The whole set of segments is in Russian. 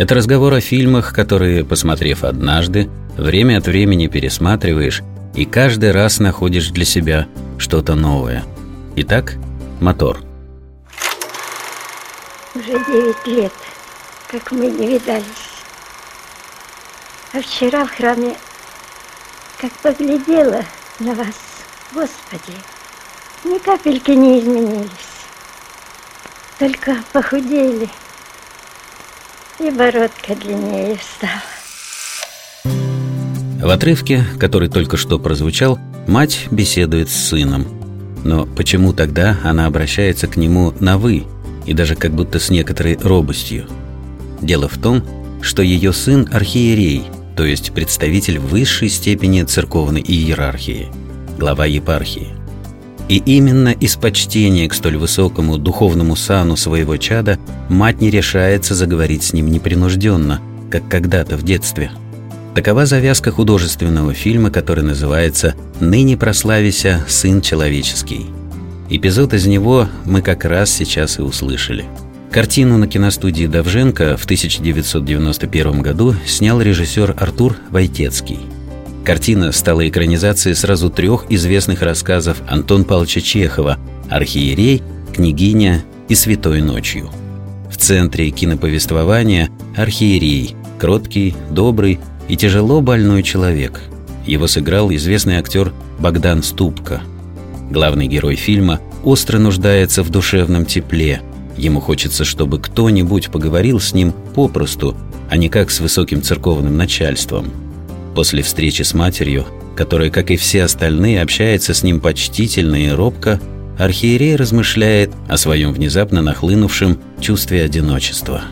Это разговор о фильмах, которые, посмотрев однажды, время от времени пересматриваешь и каждый раз находишь для себя что-то новое. Итак, мотор. Уже девять лет, как мы не видались. А вчера в храме, как поглядела на вас, Господи, ни капельки не изменились. Только похудели – и бородка длиннее стала. В отрывке, который только что прозвучал, мать беседует с сыном. Но почему тогда она обращается к нему на «вы» и даже как будто с некоторой робостью? Дело в том, что ее сын – архиерей, то есть представитель высшей степени церковной иерархии, глава епархии. И именно из почтения к столь высокому духовному сану своего чада мать не решается заговорить с ним непринужденно, как когда-то в детстве. Такова завязка художественного фильма, который называется «Ныне прославися, Сын Человеческий». Эпизод из него мы как раз сейчас и услышали. Картину на киностудии Давженко в 1991 году снял режиссер Артур Войтецкий – Картина стала экранизацией сразу трех известных рассказов Антон Павловича Чехова «Архиерей», «Княгиня» и «Святой ночью». В центре киноповествования архиерей, кроткий, добрый и тяжело больной человек. Его сыграл известный актер Богдан Ступка. Главный герой фильма остро нуждается в душевном тепле. Ему хочется, чтобы кто-нибудь поговорил с ним попросту, а не как с высоким церковным начальством – После встречи с матерью, которая, как и все остальные, общается с ним почтительно и робко, архиерей размышляет о своем внезапно нахлынувшем чувстве одиночества.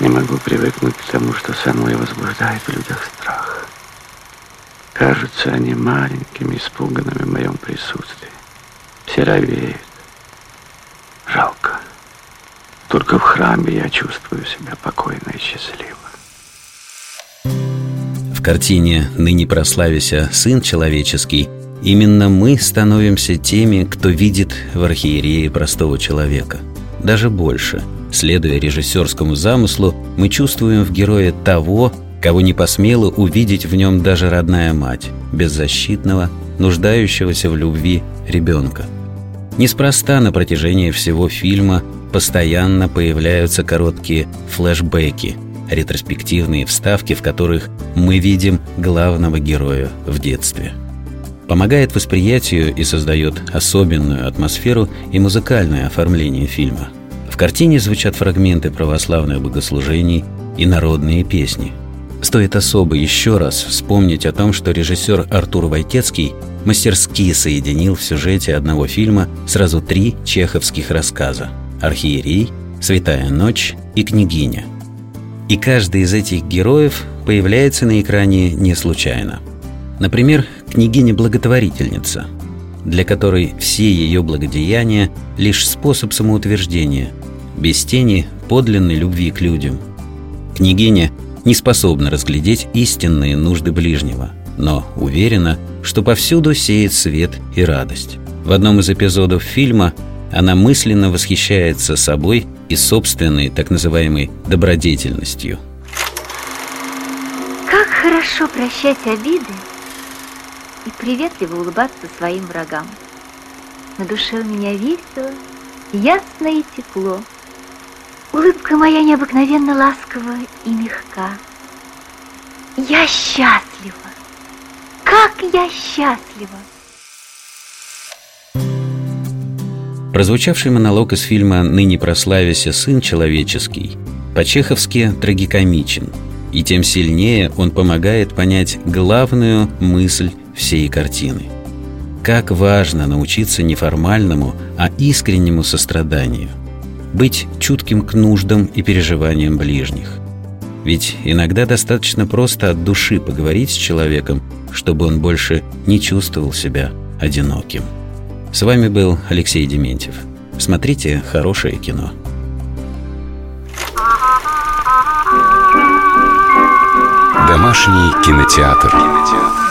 Не могу привыкнуть к тому, что со мной возбуждает в людях страх. Кажутся они маленькими, испуганными в моем присутствии. Все. Жалко. Только в храме я чувствую себя покойно и счастливо. Картине «Ныне прославися, Сын Человеческий» именно мы становимся теми, кто видит в архиерее простого человека. Даже больше. Следуя режиссерскому замыслу, мы чувствуем в герое того, кого не посмела увидеть в нем даже родная мать, беззащитного, нуждающегося в любви ребенка. Неспроста на протяжении всего фильма постоянно появляются короткие флешбеки – ретроспективные вставки, в которых мы видим главного героя в детстве. Помогает восприятию и создает особенную атмосферу и музыкальное оформление фильма. В картине звучат фрагменты православных богослужений и народные песни. Стоит особо еще раз вспомнить о том, что режиссер Артур Войтецкий мастерски соединил в сюжете одного фильма сразу три чеховских рассказа «Архиерей», «Святая ночь» и «Княгиня», и каждый из этих героев появляется на экране не случайно. Например, княгиня-благотворительница, для которой все ее благодеяния – лишь способ самоутверждения, без тени подлинной любви к людям. Княгиня не способна разглядеть истинные нужды ближнего, но уверена, что повсюду сеет свет и радость. В одном из эпизодов фильма она мысленно восхищается собой и собственной так называемой добродетельностью. Как хорошо прощать обиды и приветливо улыбаться своим врагам. На душе у меня весело, ясно и тепло. Улыбка моя необыкновенно ласкова и мягка. Я счастлива! Как я счастлива! Прозвучавший монолог из фильма «Ныне прославися, сын человеческий» по-чеховски трагикомичен, и тем сильнее он помогает понять главную мысль всей картины. Как важно научиться не формальному, а искреннему состраданию, быть чутким к нуждам и переживаниям ближних. Ведь иногда достаточно просто от души поговорить с человеком, чтобы он больше не чувствовал себя одиноким. С вами был Алексей Дементьев. Смотрите хорошее кино. Домашний кинотеатр. кинотеатр.